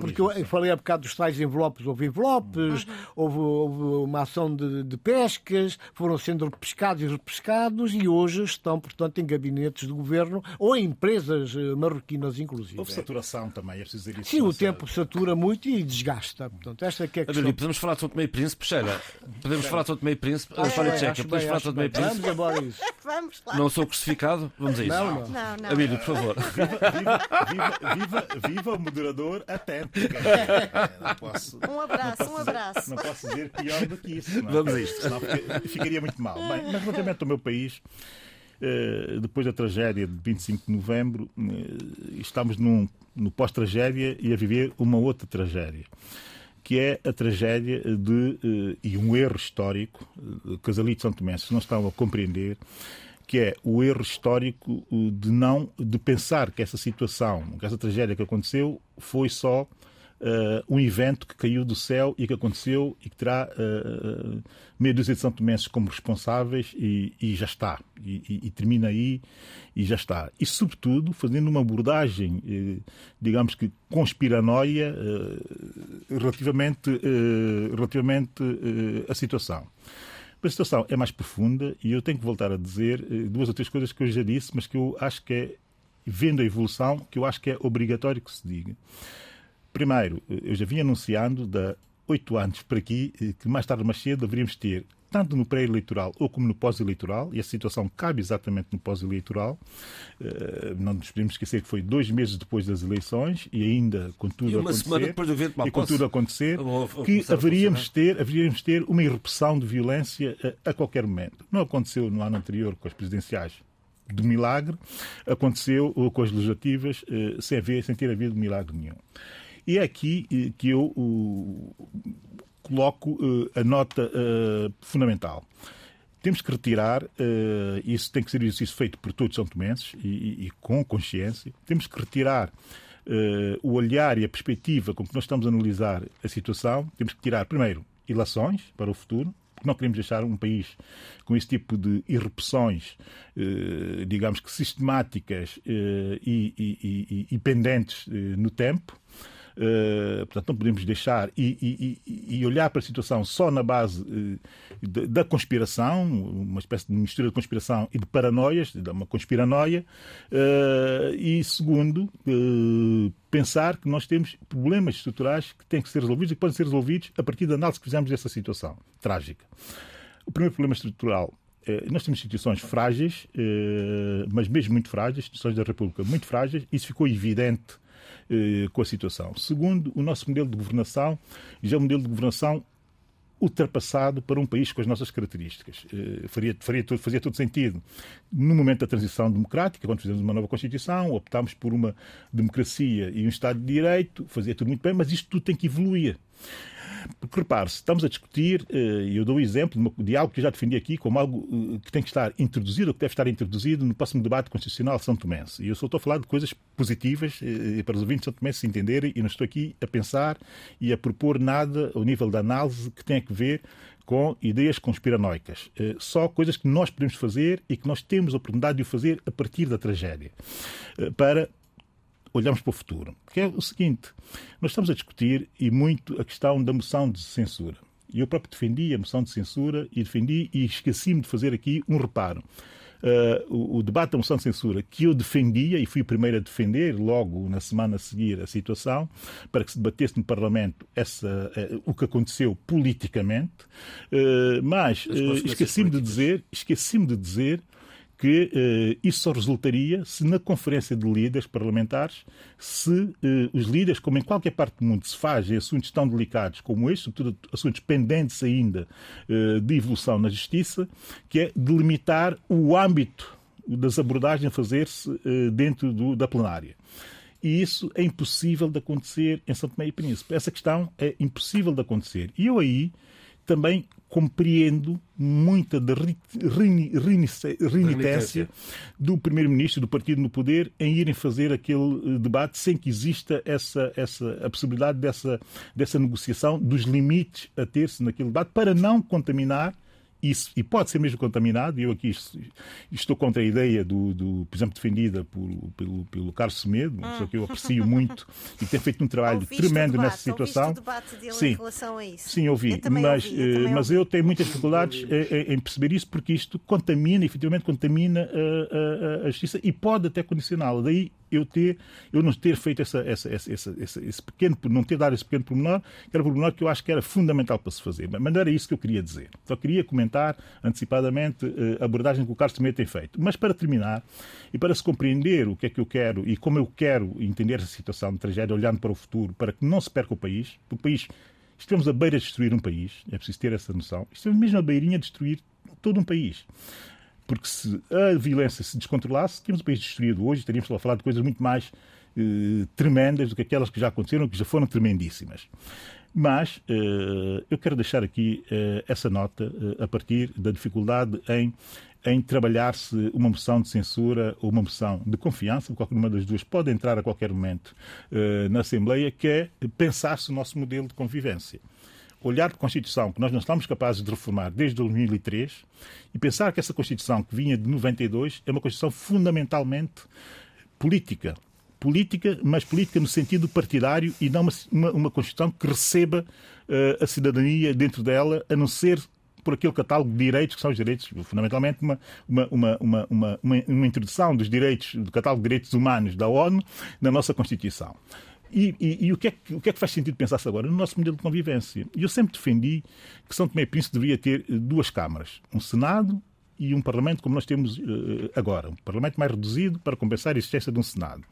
Porque eu falei há bocado dos tais envelopes, houve envelopes, uhum. houve, houve, uma ação de, de, pescas, foram sendo repescados e repescados e hoje estão, portanto, em gabinetes de governo ou em empresas eh, marroquinas, inclusive. Houve saturação também, é preciso dizer isso. Sim, o tempo satura muito e desgasta. Portanto, esta é que é a questão. podemos falar de São Tomé e Príncipe, Sheila. Podemos falar todo meio príncipe. A história tcheca. Podemos falar todo meio príncipe. Vamos embora isso. Vamos lá. Não sou crucificado? Vamos a isso. Não, não. Não, não. Abílio, por favor. Viva, viva, viva, viva o moderador atento. Não posso, Um abraço, um abraço. não posso dizer pior do que isso. Não. é? Vamos a isto. Senão fica- ficaria muito mal. Bem, mas relativamente ao meu país, eh, depois da tragédia de 25 de novembro, eh, estamos num, no pós-tragédia e a viver uma outra tragédia, que é a tragédia de, eh, e um erro histórico, eh, os elites são tomenses não estão a compreender, que é o erro histórico eh, de não de pensar que essa situação, que essa tragédia que aconteceu foi só eh, um evento que caiu do céu e que aconteceu e que terá eh, meia dúzia de São Tomenses como responsáveis e, e já está. E, e- e termina aí e já está. E, sobretudo, fazendo uma abordagem, digamos que conspiranoia relativamente, relativamente à situação. A situação é mais profunda e eu tenho que voltar a dizer duas ou três coisas que eu já disse, mas que eu acho que é, vendo a evolução, que eu acho que é obrigatório que se diga. Primeiro, eu já vim anunciando de oito anos para aqui eh, que mais tarde ou mais cedo deveríamos ter, tanto no pré-eleitoral ou como no pós-eleitoral, e a situação cabe exatamente no pós-eleitoral. Eh, Não nos podemos esquecer que foi dois meses depois das eleições e ainda com tudo E uma acontecer, semana depois do evento e com tudo acontecer, que haveríamos ter, haveríamos ter uma irrupção de violência a, a qualquer momento. Não aconteceu no ano anterior com as presidenciais de milagre, aconteceu com as legislativas eh, sem, haver, sem ter havido milagre nenhum. E é aqui eh, que eu coloco eh, a nota eh, fundamental. Temos que retirar, isso tem que ser exercício feito por todos os são tomenses e, com consciência, temos que retirar o olhar e a perspectiva com que nós estamos a analisar a situação, temos que tirar, primeiro, ilações para o futuro, porque não queremos deixar um país com esse tipo de irrupções, digamos que sistemáticas e, pendentes no tempo. Uh, portanto, não podemos deixar e, e- e- olhar para a situação só na base uh, da, conspiração, uma espécie de mistura de conspiração e de paranoias, de uma conspiranoia. Uh, e, segundo, pensar que nós temos problemas estruturais que têm que ser resolvidos e que podem ser resolvidos a partir da análise que fizemos dessa situação trágica. O primeiro problema estrutural eh, nós temos instituições frágeis, eh, mas mesmo muito frágeis, instituições da República muito frágeis, isso ficou evidente eh, com a situação. Segundo, o nosso modelo de governação já é um modelo de governação ultrapassado para um país com as nossas características. Eh, Faria, faria, todo- fazia todo sentido. No momento da transição democrática, quando fizemos uma nova Constituição, optámos por uma democracia e um Estado de Direito, fazia tudo muito bem, mas isto tudo tem que evoluir. Porque repare-se, estamos a discutir, eh, e eu dou o exemplo de, algo que eu já defendi aqui como algo eh, que tem que estar introduzido, ou que deve estar introduzido no próximo debate constitucional de São Tomense. E eu só estou a falar de coisas positivas eh, para os ouvintes de São Tomense se entenderem, e não estou aqui a pensar e a propor nada ao nível da análise que tenha que ver com ideias conspiranoicas. Eh, Só coisas que nós podemos fazer e que nós temos a oportunidade de o fazer a partir da tragédia. Eh, Para olhamos para o futuro. Que é o seguinte: nós estamos a discutir e muito a questão da moção de censura. E eu próprio defendi a moção de censura e defendi e esqueci-me de fazer aqui um reparo. Uh, o, o debate da moção de censura que eu defendia e fui o primeiro a defender logo na semana a seguir a situação para que se debatesse no Parlamento essa, eh, o que aconteceu politicamente, Uh, mas As uh, consequências esqueci-me de dizer, esqueci-me de dizer que eh, isso só resultaria se na conferência de líderes parlamentares, se eh, os líderes, como em qualquer parte do mundo se faz em assuntos tão delicados como este, sobretudo assuntos pendentes ainda eh, de evolução na justiça, que é delimitar o âmbito das abordagens a fazer-se dentro do- da plenária. E isso é impossível de acontecer em São Tomé e Príncipe. Essa questão é impossível de acontecer. E eu aí também compreendo muita da renitência. do Primeiro-Ministro, do Partido no Poder, em irem fazer aquele eh, debate sem que exista essa, essa, a possibilidade dessa, dessa negociação dos limites a ter-se naquele debate para não contaminar isso, e pode ser mesmo contaminado, e eu aqui es- estou contra a ideia do, do por exemplo, defendida por, pelo, pelo Carlos Semedo, uma pessoa que eu aprecio muito e que tem feito um trabalho tremendo debate, nessa situação. Sim. em relação a isso? Sim, ouvi, Eu mas, ouvi, eu eh, mas ouvi. eu tenho muitas dificuldades em, em- em perceber isso porque isto contamina, efetivamente contamina a, a- a- a justiça e pode até condicioná-la. Daí eu ter, eu não ter feito essa, essa, essa, essa, esse pequeno, não ter dado esse pequeno pormenor, que era um pormenor que eu acho que era fundamental para se fazer. Mas não era isso que eu queria dizer. Só queria comentar antecipadamente eh, a abordagem que o Carlos também tem feito. Mas para terminar, e para se compreender o que é que eu quero e como eu quero entender essa situação de tragédia, olhando para o futuro, para que não se perca o país, o país Estamos à beira de destruir um país, é preciso ter essa noção. Estamos mesmo à beirinha de destruir todo um país. Porque se a violência se descontrolasse, tínhamos um país destruído hoje, estaríamos a falar de coisas muito mais eh, tremendas do que aquelas que já aconteceram, que já foram tremendíssimas. Mas eh, eu quero deixar aqui eh, essa nota eh, a partir da dificuldade em em trabalhar-se uma moção de censura ou uma moção de confiança, qualquer uma das duas pode entrar a qualquer momento uh, na Assembleia, que é pensar-se o nosso modelo de convivência. Olhar para a Constituição, que nós não estamos capazes de reformar desde 2003, e pensar que essa Constituição, que vinha de 92, é uma Constituição fundamentalmente política. Política, mas política no sentido partidário e não uma, uma, uma Constituição que receba uh, a cidadania dentro dela, a não ser por aquele catálogo de direitos que são os direitos, fundamentalmente, uma, uma, uma, uma, uma, uma introdução dos direitos, do catálogo de direitos humanos da ONU na nossa Constituição. E, e, e, o, que é que, o que é que faz sentido pensar-se agora? No nosso modelo de convivência. Eu sempre defendi que São Tomé e Príncipe deveria ter eh, duas câmaras, um Senado e um Parlamento como nós temos uh, agora. Um Parlamento mais reduzido para compensar a existência de um Senado.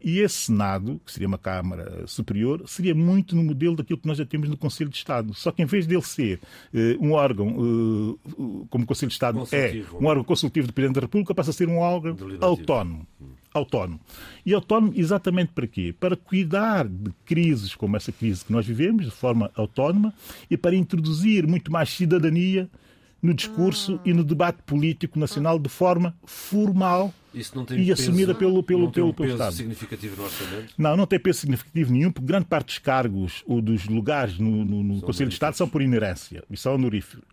E esse Senado, que seria uma Câmara Superior, seria muito no modelo daquilo que nós já temos no Conselho de Estado. Só que em vez dele ser um órgão, como o Conselho de Estado é, um órgão consultivo do Presidente da República, passa a ser um órgão autónomo. Autónomo. E autónomo exatamente para quê? Para cuidar de crises como essa crise que nós vivemos, de forma autónoma, e para introduzir muito mais cidadania no discurso e no debate político nacional de forma formal e assumida pelo, pelo, não pelo, um pelo Estado. significativo no orçamento? Não, não tem peso significativo nenhum, porque grande parte dos cargos ou dos lugares no, no, no Conselho de Estado são por inerência e são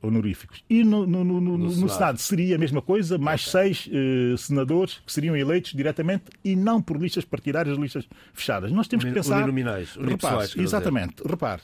honoríficos. E no, no Senado. Senado. seria a mesma coisa, mais okay. seis eh, senadores que seriam eleitos diretamente e não por listas partidárias, listas fechadas. Nós temos que pensar. Uninominais, repare, exatamente, repare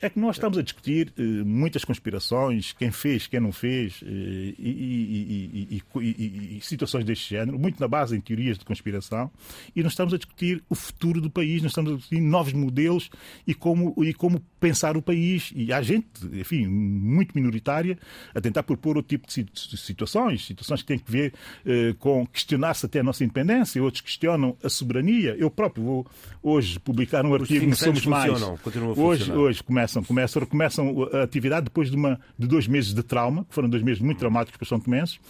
é que nós estamos a discutir uh, muitas conspirações, quem fez, quem não fez, uh, e, e, e, e, situações deste género, muito na base em teorias de conspiração, e nós estamos a discutir o futuro do país, nós estamos a discutir novos modelos e como, e como pensar o país. E há gente, enfim, muito minoritária, a tentar propor outro tipo de situações, situações que têm que ver uh, com questionar-se até a nossa independência, outros questionam a soberania. Eu próprio vou hoje publicar um artigo no Somos Mais. Hoje, hoje começa começam, começam, começam a atividade depois de, uma, de dois meses de trauma, que foram dois meses muito traumáticos para São Tomenses,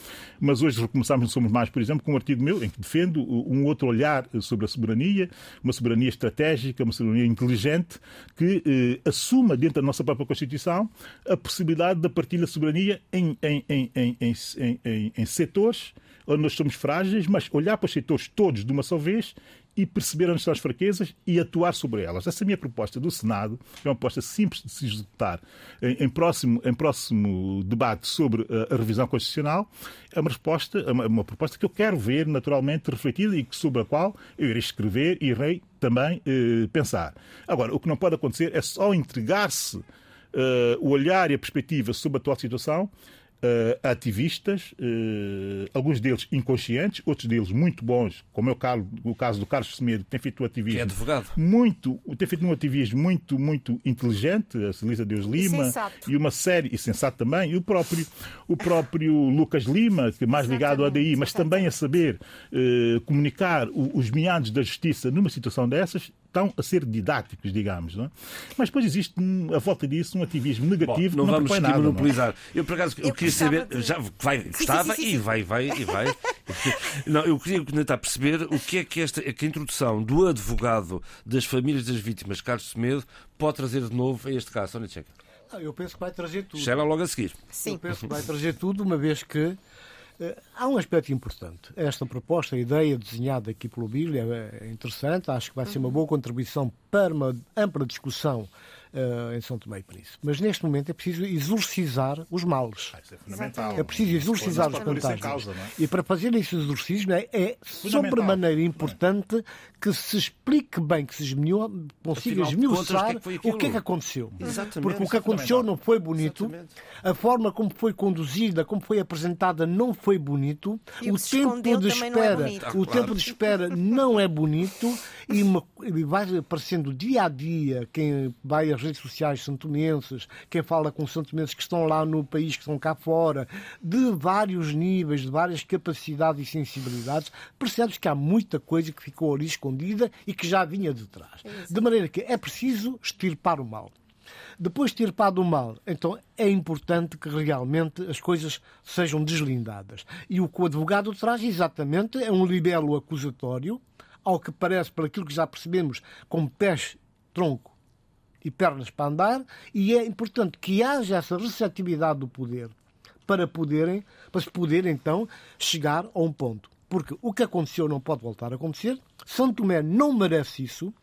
mas hoje recomeçamos no Somos Mais, por exemplo, com um artigo meu em que defendo um outro olhar sobre a soberania, uma soberania estratégica, uma soberania inteligente, que eh, assuma dentro da nossa própria Constituição a possibilidade da partilha de soberania em, em, em, em, em, em, em setores onde nós somos frágeis, mas olhar para os setores todos de uma só vez e perceber as fraquezas e atuar sobre elas. Essa é a minha proposta do Senado, é uma proposta simples de se executar em, em próximo, em próximo debate sobre a, a, revisão constitucional. É uma, resposta, é uma, uma, proposta que eu quero ver naturalmente refletida e sobre a qual eu irei escrever e irei também eh, pensar. Agora, o que não pode acontecer é só entregar-se eh, o olhar e a perspectiva sobre a atual situação uh, ativistas, uh, alguns deles inconscientes, outros deles muito bons, como é o caso, o caso do Carlos Semedo, que tem feito um ativismo. Que é advogado. Muito, tem feito um ativismo muito, muito inteligente, a Celisa Deus Lima. E, e uma série, e sensato também, e o próprio, o próprio Lucas Lima, que é mais ligado ao ADI, mas também a saber uh, comunicar os meandros da justiça numa situação dessas, estão a ser didáticos, digamos. Não é? Mas depois existe, a volta disso, um ativismo negativo Bom, não que não vamos nada. monopolizar. Eu, por acaso, eu, eu queria saber, de... já vai, gostava sim, sim, sim, e vai, vai, e vai. não, eu queria tentar perceber o que é que esta que a introdução do advogado das famílias das vítimas, Carlos Semedo, pode trazer de novo a este caso. Sónia Tcheca. Eu penso que vai trazer tudo. Cheira logo a seguir. Sim. Eu penso que vai trazer tudo, uma vez que há um aspecto importante. Esta proposta, a ideia desenhada aqui pelo Bíblia é interessante, acho que vai ser uma boa contribuição para uma ampla discussão uh, em São Tomé e Príncipe. Mas neste momento é preciso exorcizar os males. Ah, isso é fundamental. É preciso exorcizar os fantasmas. É? E para fazer esse exorcismo é, é sobremaneira importante que se explique bem, que se esmiu, consiga esmiuçar o que, é que, é aconteceu. Exatamente. Porque o que aconteceu não foi bonito, Exatamente. a forma como foi conduzida, como foi apresentada não foi bonito, e o, tempo de é espera, é o tempo de espera não é bonito e, uma, e vai aparecendo dia a dia quem vai redes sociais santomenses, quem fala com santomenses que estão lá no país, que estão cá fora, de vários níveis, de várias capacidades e sensibilidades, percebes que há muita coisa que ficou ali escondida e que já vinha de trás. De maneira que é preciso extirpar o mal. Depois de extirpado o mal, então é importante que realmente as coisas sejam deslindadas. E o que o advogado traz exatamente é um libelo acusatório, ao que parece, por aquilo que já percebemos, com pés, tronco e pernas para andar, e é importante que haja essa receptividade do poder para poderem, para se poder então chegar a um ponto. Porque o que aconteceu não pode voltar a acontecer. Santo Tomé não merece isso.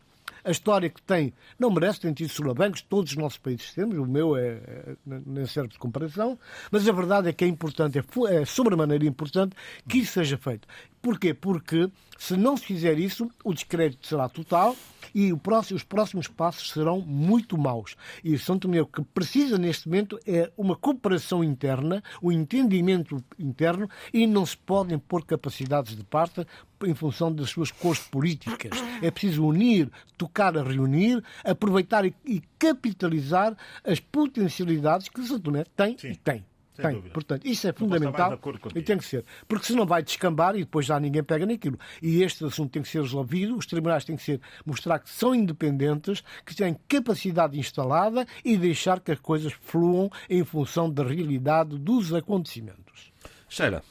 A história que tem não merece, tem tido solavancos, todos os nossos países temos, o meu é, é, nem serve de comparação, mas a verdade é que é importante, é, é sobremaneira importante que isso seja feito. Porquê? Porque se não se fizer isso, o descrédito será total e próximo, os próximos passos serão muito maus. E São Tomé o que precisa neste momento é uma cooperação interna, o um entendimento interno e não se podem pôr capacidades de parte em função das suas cores políticas. É preciso unir, tocar a reunir, aproveitar e capitalizar as potencialidades que São Tomé tem Sim. e tem. Sem tem. Dúvida. Portanto, isso é fundamental e tem que ser. Porque senão vai descambar e depois já ninguém pega naquilo. E este assunto tem que ser resolvido, os tribunais têm que ser, mostrar que são independentes, que têm capacidade instalada e deixar que as coisas fluam em função da realidade dos acontecimentos. Sheila.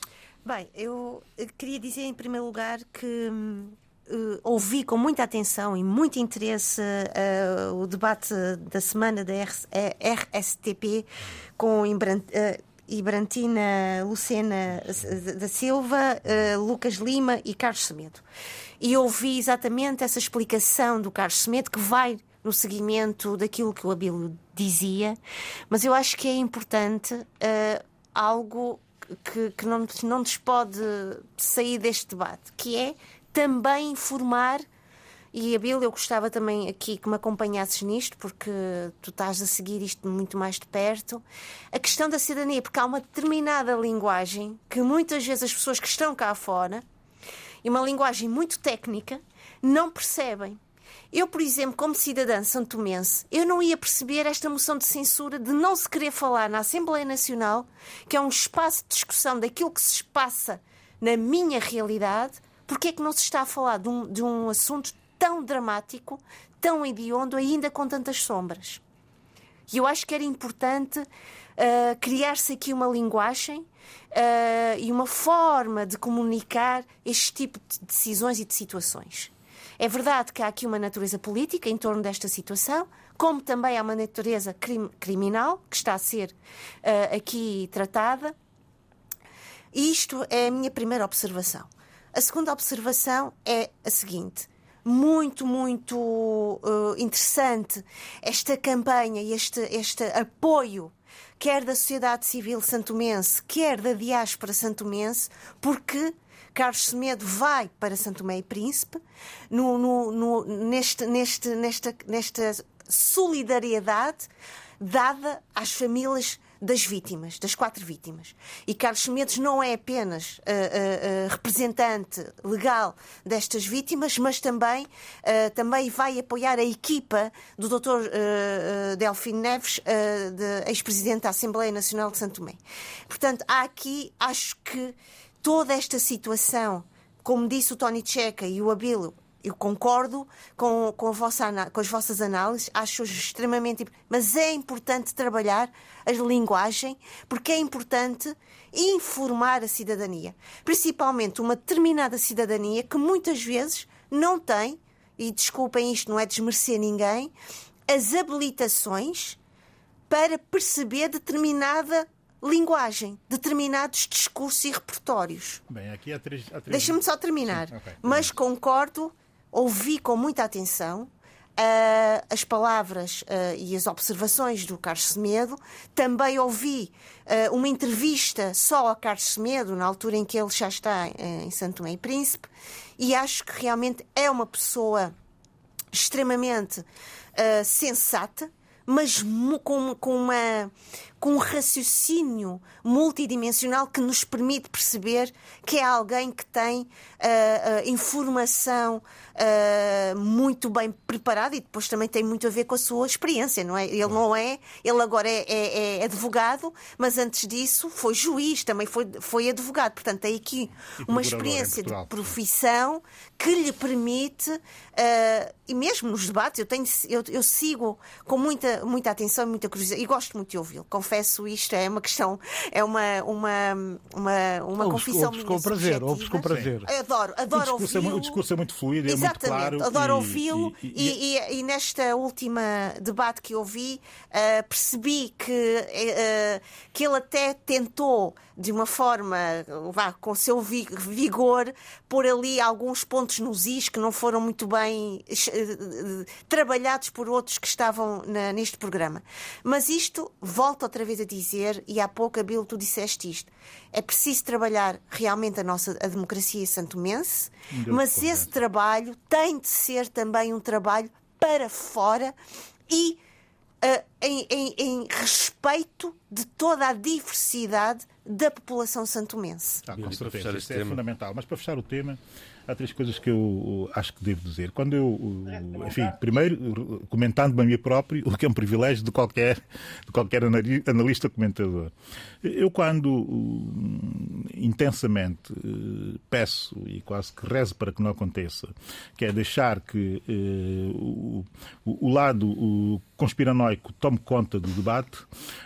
Bem, eu queria dizer em primeiro lugar que Uh, ouvi com muita atenção e muito interesse uh, o debate da semana da RSTP com uh, Ibrantina Lucena da Silva, Lucas Lima e Carlos Semedo. E ouvi exatamente essa explicação do Carlos Semedo que vai no seguimento daquilo que o Abílio dizia, mas eu acho que é importante algo que, que não, não nos pode sair deste debate, que é também informar e, Abel, eu gostava também aqui que me acompanhasses nisto, porque tu estás a seguir isto muito mais de perto. A questão da cidadania, porque há uma determinada linguagem que muitas vezes as pessoas que estão cá fora, e uma linguagem muito técnica, não percebem. Eu, por exemplo, como cidadã santomense, eu não ia perceber esta moção de censura de não se querer falar na Assembleia Nacional, que é um espaço de discussão daquilo que se passa na minha realidade, porque é que não se está a falar de um, de um assunto tão dramático, tão hediondo, ainda com tantas sombras. E eu acho que era importante uh, criar-se aqui uma linguagem uh, e uma forma de comunicar este tipo de decisões e de situações. É verdade que há aqui uma natureza política em torno desta situação, como também há uma natureza crim criminal que está a ser uh, aqui tratada. Isto é a minha primeira observação. A segunda observação é a seguinte: muito, muito uh, interessante esta campanha e este, este apoio, quer da sociedade civil santomense, quer da diáspora santomense, porque Carlos Semedo vai para Santo Tomé e Príncipe no, no, no, neste, neste, nesta, nesta solidariedade dada às famílias das vítimas, das quatro vítimas. E Carlos Mendes não é apenas uh, uh, representante legal destas vítimas, mas também, também vai apoiar a equipa do Dr. Delfim Neves, ex-presidente da Assembleia Nacional de Santo Tomé. Portanto, há aqui, acho que toda esta situação, como disse o Tony Checa e o Abilo, eu concordo com, com, vossa, com, as vossas análises, acho extremamente. Mas é importante trabalhar a linguagem, porque é importante informar a cidadania. Principalmente uma determinada cidadania que muitas vezes não tem, e desculpem isto, não é desmerecer ninguém, as habilitações para perceber determinada linguagem, determinados discursos e repertórios. Bem, aqui há três. três... Deixa-me só terminar. Sim, okay. Mas concordo ouvi com muita atenção uh, as palavras uh, e as observações do Carlos Semedo. Também ouvi uh, uma entrevista só a Carlos Semedo, na altura em que ele já está em Santo Tomé e Príncipe, e acho que realmente é uma pessoa extremamente sensata, mas com, com, uma, com um raciocínio multidimensional que nos permite perceber que é alguém que tem uh, uh, informação uh, muito bem preparada e depois também tem muito a ver com a sua experiência, não é? Ele não é, ele agora é, é, é advogado, mas antes disso foi juiz, também foi, foi advogado. Portanto, tem aqui uma experiência de profissão que lhe permite, e mesmo nos debates, eu, tenho, eu, eu sigo com muita, muita atenção e muita curiosidade e gosto muito de ouvi-lo. Confesso isto, é uma questão, é uma, uma, uma, uma confissão ouves com prazer, ouves com prazer. Adoro, adoro o discurso, é, o discurso é muito fluido, é muito claro. Adoro ouvi-lo e, e, e, e, nesta última debate que ouvi uh, percebi que, uh, que ele até tentou de uma forma, vá, com seu vigor, pôr ali alguns pontos nos is que não foram muito bem uh, trabalhados por outros que estavam na, neste programa. Mas isto, volto outra vez a dizer, e há pouco, Abilo, tu disseste isto, é preciso trabalhar realmente a nossa a democracia santomense, mas esse trabalho tem de ser também um trabalho para fora e uh, em, em, em, respeito de toda a diversidade da população santomense. Ah, com certeza, isso é fundamental. Mas para fechar o tema, há três coisas que eu acho que devo dizer. Quando eu, enfim, primeiro, comentando-me a mim próprio, o que é um privilégio de qualquer, de qualquer analista comentador. Eu, quando intensamente eh, peço e quase que rezo para que não aconteça, que é deixar que eh, o, o lado conspiranoico tome conta do debate,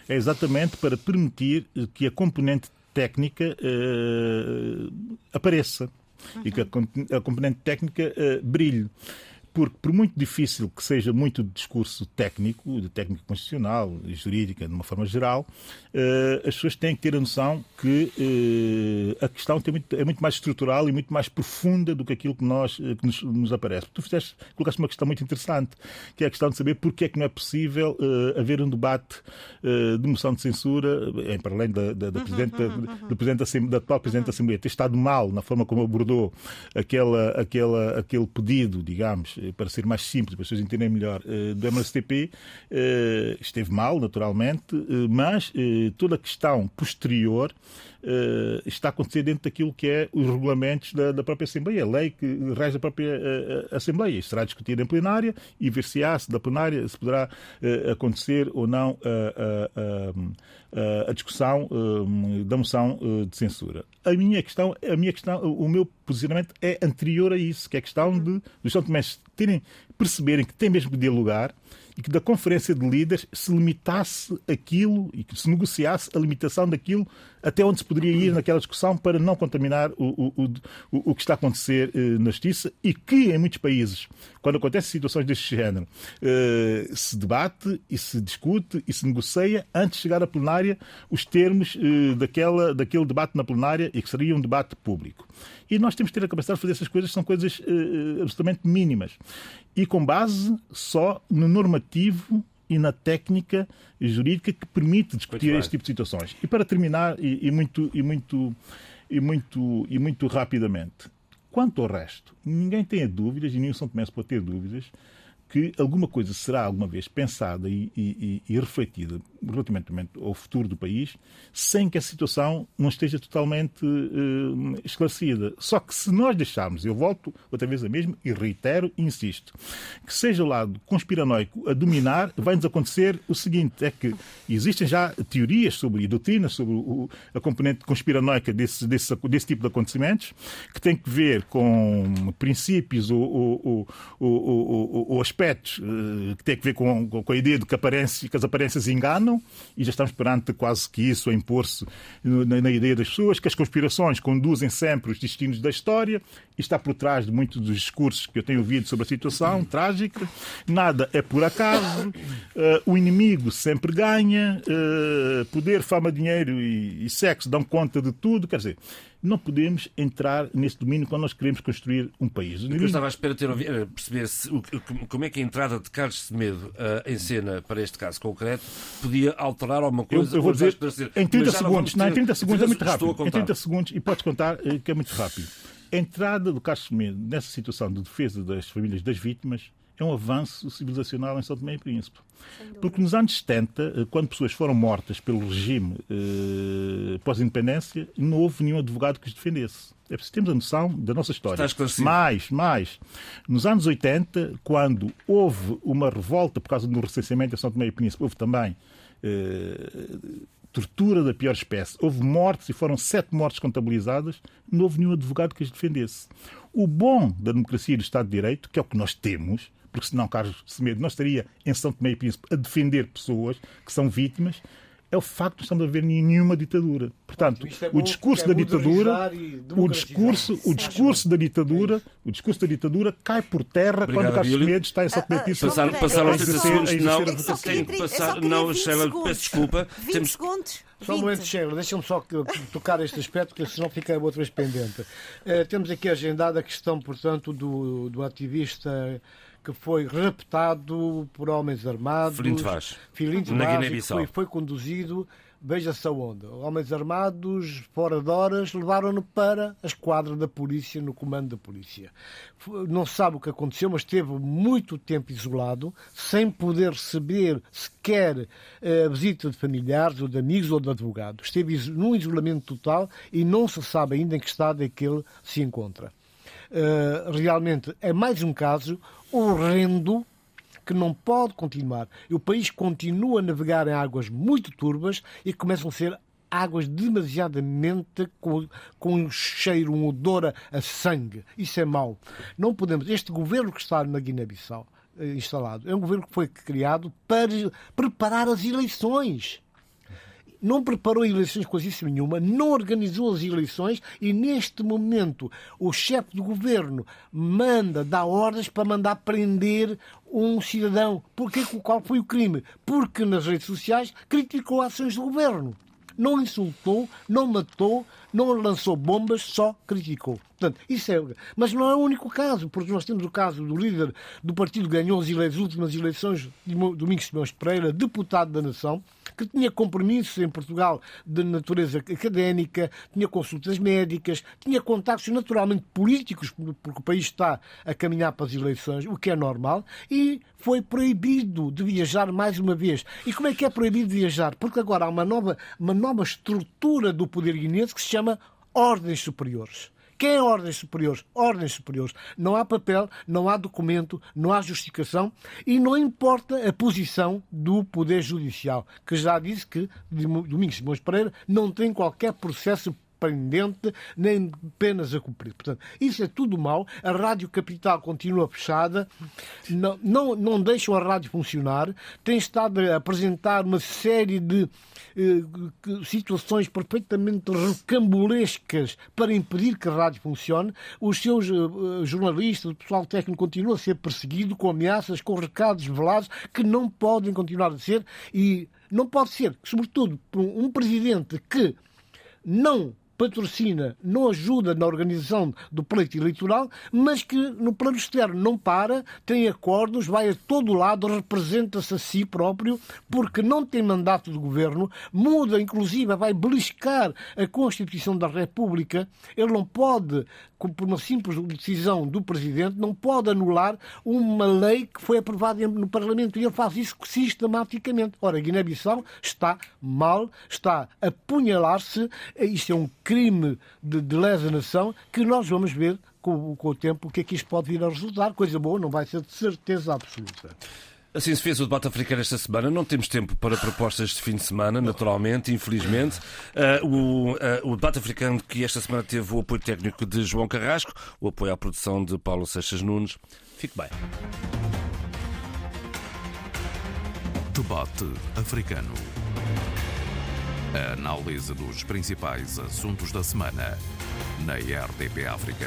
é exatamente para permitir que a componente técnica uh, apareça uhum. e que a, componente técnica uh, brilhe porque por muito difícil que seja muito discurso técnico, de técnica constitucional e jurídica, de uma forma geral, eh, as pessoas têm que ter a noção que eh, a questão é muito mais estrutural e muito mais profunda do que aquilo que, nós, eh, que nos, nos aparece. Tu fizeste, colocaste uma questão muito interessante, que é a questão de saber porque é que não é possível haver um debate de moção de censura, em para além da, da, da, presidente, da, do presidente da, da atual Presidente da Assembleia, ter estado mal na forma como abordou aquela, aquela, aquele pedido, digamos, para ser mais simples, para as pessoas entenderem melhor, do MSTP, esteve mal, naturalmente, mas toda a questão posterior uh, está a acontecer dentro daquilo que é os regulamentos da, da própria Assembleia, a lei que rege a própria uh, Assembleia. Isto será discutido em plenária e ver-se-á se da plenária se poderá uh, acontecer ou não a discussão da moção de censura. A minha questão, a minha questão, o meu posicionamento é anterior a isso, que é a questão de os São Tomés terem, perceberem que tem mesmo que dialogar e que da Conferência de Líderes se limitasse aquilo e que se negociasse a limitação daquilo até onde se poderia ir naquela discussão para não contaminar o, o, o, o que está a acontecer eh, na justiça e que em muitos países, quando acontecem situações deste género, eh, se debate e se discute e se negocia antes de chegar à plenária os termos eh, daquela, daquele debate na plenária e que seria um debate público. E nós temos que ter a capacidade de fazer essas coisas, são coisas absolutamente mínimas e com base só no normativo e na técnica jurídica que permite discutir este tipo de situações. E para terminar, e, e, muito, e, muito, e, muito, e muito rapidamente, quanto ao resto, ninguém tenha dúvidas, e nenhum São Tomé pode ter dúvidas, que alguma coisa será alguma vez pensada e, e, e, refletida relativamente ao futuro do país, sem que a situação não esteja totalmente uh, esclarecida. Só que se nós deixarmos, eu volto outra vez a mesmo e reitero e insisto, que seja o lado conspiranoico a dominar, vai-nos acontecer o seguinte, é que existem já teorias sobre e doutrinas sobre o, a componente conspiranoica desse, desse, desse tipo de acontecimentos, que tem que ver com princípios ou, ou, ou, ou aspectos uh, que têm que ver com, a ideia de que, que as aparências enganam, e já estamos perante quase que isso a impor-se na, ideia das pessoas, que as conspirações conduzem sempre os destinos da história, e está por trás de muitos dos discursos que eu tenho ouvido sobre a situação trágica. Nada é por acaso, Uh, o inimigo sempre ganha, uh, poder, fama, dinheiro e, sexo dão conta de tudo. Quer dizer, não podemos entrar nesse domínio quando nós queremos construir um país. O que eu estava à espera de ter ouvido, perceber se, como é que a entrada de Carlos Semedo uh, em cena para este caso concreto podia alterar alguma coisa. Eu, eu vou dizer em 30 segundos, não, em 30 segundos é muito rápido. Em 30 segundos, e podes contar que é muito rápido. A entrada do Carlos Semedo nessa situação de defesa das famílias das vítimas é um avanço civilizacional em São Tomé e Príncipe. Porque nos anos 70, eh, quando pessoas foram mortas pelo regime eh, pós-independência, não houve nenhum advogado que os defendesse. É preciso termos a noção da nossa história. Mais, mais. Nos anos 80, quando houve uma revolta por causa do recenseamento em São Tomé e Príncipe, houve também eh, tortura da pior espécie. Houve mortes e foram sete mortes contabilizadas, não houve nenhum advogado que as defendesse. O bom da democracia e do Estado de Direito, que é o que nós temos, porque senão Carlos Semedo não estaria em São Tomé e Príncipe a defender pessoas que são vítimas, é o facto de não estamos a ver nenhuma ditadura. Portanto, é o discurso é da ditadura, o discurso, o discurso da ditadura, o discurso da ditadura cai por terra Obrigado, quando Carlos Semedo está em São Tomé e Príncipe. Passaram os 30 segundos, não, tenho que passar, não, Sheila, peço desculpa. 20 temos... segundos. Só um momento, Sheila, deixa-me só tocar este aspecto, porque senão fica outra vez pendente. Uh, temos aqui agendada a questão, portanto, do, do ativista que foi raptado por homens armados. Filinto Vaz. Filinto Vaz, foi, foi conduzido, veja-se aonde. Homens armados, fora de horas, levaram-no para a esquadra da polícia, no comando da polícia. Não se sabe o que aconteceu, mas esteve muito tempo isolado, sem poder receber sequer eh, a visita de familiares, ou de amigos, ou de advogados. Esteve num isolamento total e não se sabe ainda em que estado é que ele se encontra. Uh, realmente é mais um caso horrendo que não pode continuar. E o país continua a navegar em águas muito turbas e começam a ser águas demasiadamente com, com um cheiro, um odor a sangue. Isso é mau. Não podemos. Este governo que está na Guiné-Bissau eh, instalado é um governo que foi criado para preparar as eleições não preparou eleições coisíssima nenhuma, não organizou as eleições e neste momento o chefe do governo manda, dá ordens para mandar prender um cidadão. Porquê? Qual foi o crime? Porque nas redes sociais criticou ações do governo. Não insultou, não matou, não lançou bombas, só criticou. Portanto, isso é. Mas não é o único caso, porque nós temos o caso do líder do partido que ganhou as últimas eleições, Domingos Simões Pereira, deputado da Nação, que tinha compromissos em Portugal de natureza académica, tinha consultas médicas, tinha contactos naturalmente políticos, porque o país está a caminhar para as eleições, o que é normal, e foi proibido de viajar mais uma vez. E como é que é proibido de viajar? Porque agora há uma nova, uma nova estrutura do poder guinense que se chama ordens superiores. Quem é ordens superiores? Ordens superiores. Não há papel, não há documento, não há justificação e não importa a posição do Poder Judicial, que já disse que Domingos Simões Pereira não tem qualquer processo pendente, nem penas a cumprir. Portanto, isso é tudo mau. A Rádio Capital continua fechada, não, não, não deixam a rádio funcionar, tem estado a apresentar uma série de eh, situações perfeitamente recambulescas para impedir que a rádio funcione. Os seus eh, jornalistas, o pessoal técnico continua a ser perseguido com ameaças, com recados velados que não podem continuar a ser e não pode ser, sobretudo, um presidente que não patrocina, não ajuda na organização do pleito eleitoral, mas que no plano externo não para, tem acordos, vai a todo lado, representa-se a si próprio, porque não tem mandato de governo, muda, inclusive, vai beliscar a Constituição da República. Ele não pode, por uma simples decisão do Presidente, não pode anular uma lei que foi aprovada no Parlamento. E ele faz isso sistematicamente. Ora, Guiné-Bissau está mal, está a apunhalar-se. Isto é um crime de, de lesa nação que nós vamos ver com, com o tempo o que é que isto pode vir a resultar. Coisa boa, não vai ser de certeza absoluta. Assim se fez o debate africano esta semana. Não temos tempo para propostas de fim de semana, naturalmente, infelizmente. Uh, o, uh, o, debate africano que esta semana teve o apoio técnico de João Carrasco, o apoio à produção de Paulo Seixas Nunes. Fique bem. Debate africano. A análise dos principais assuntos da semana na RDP África.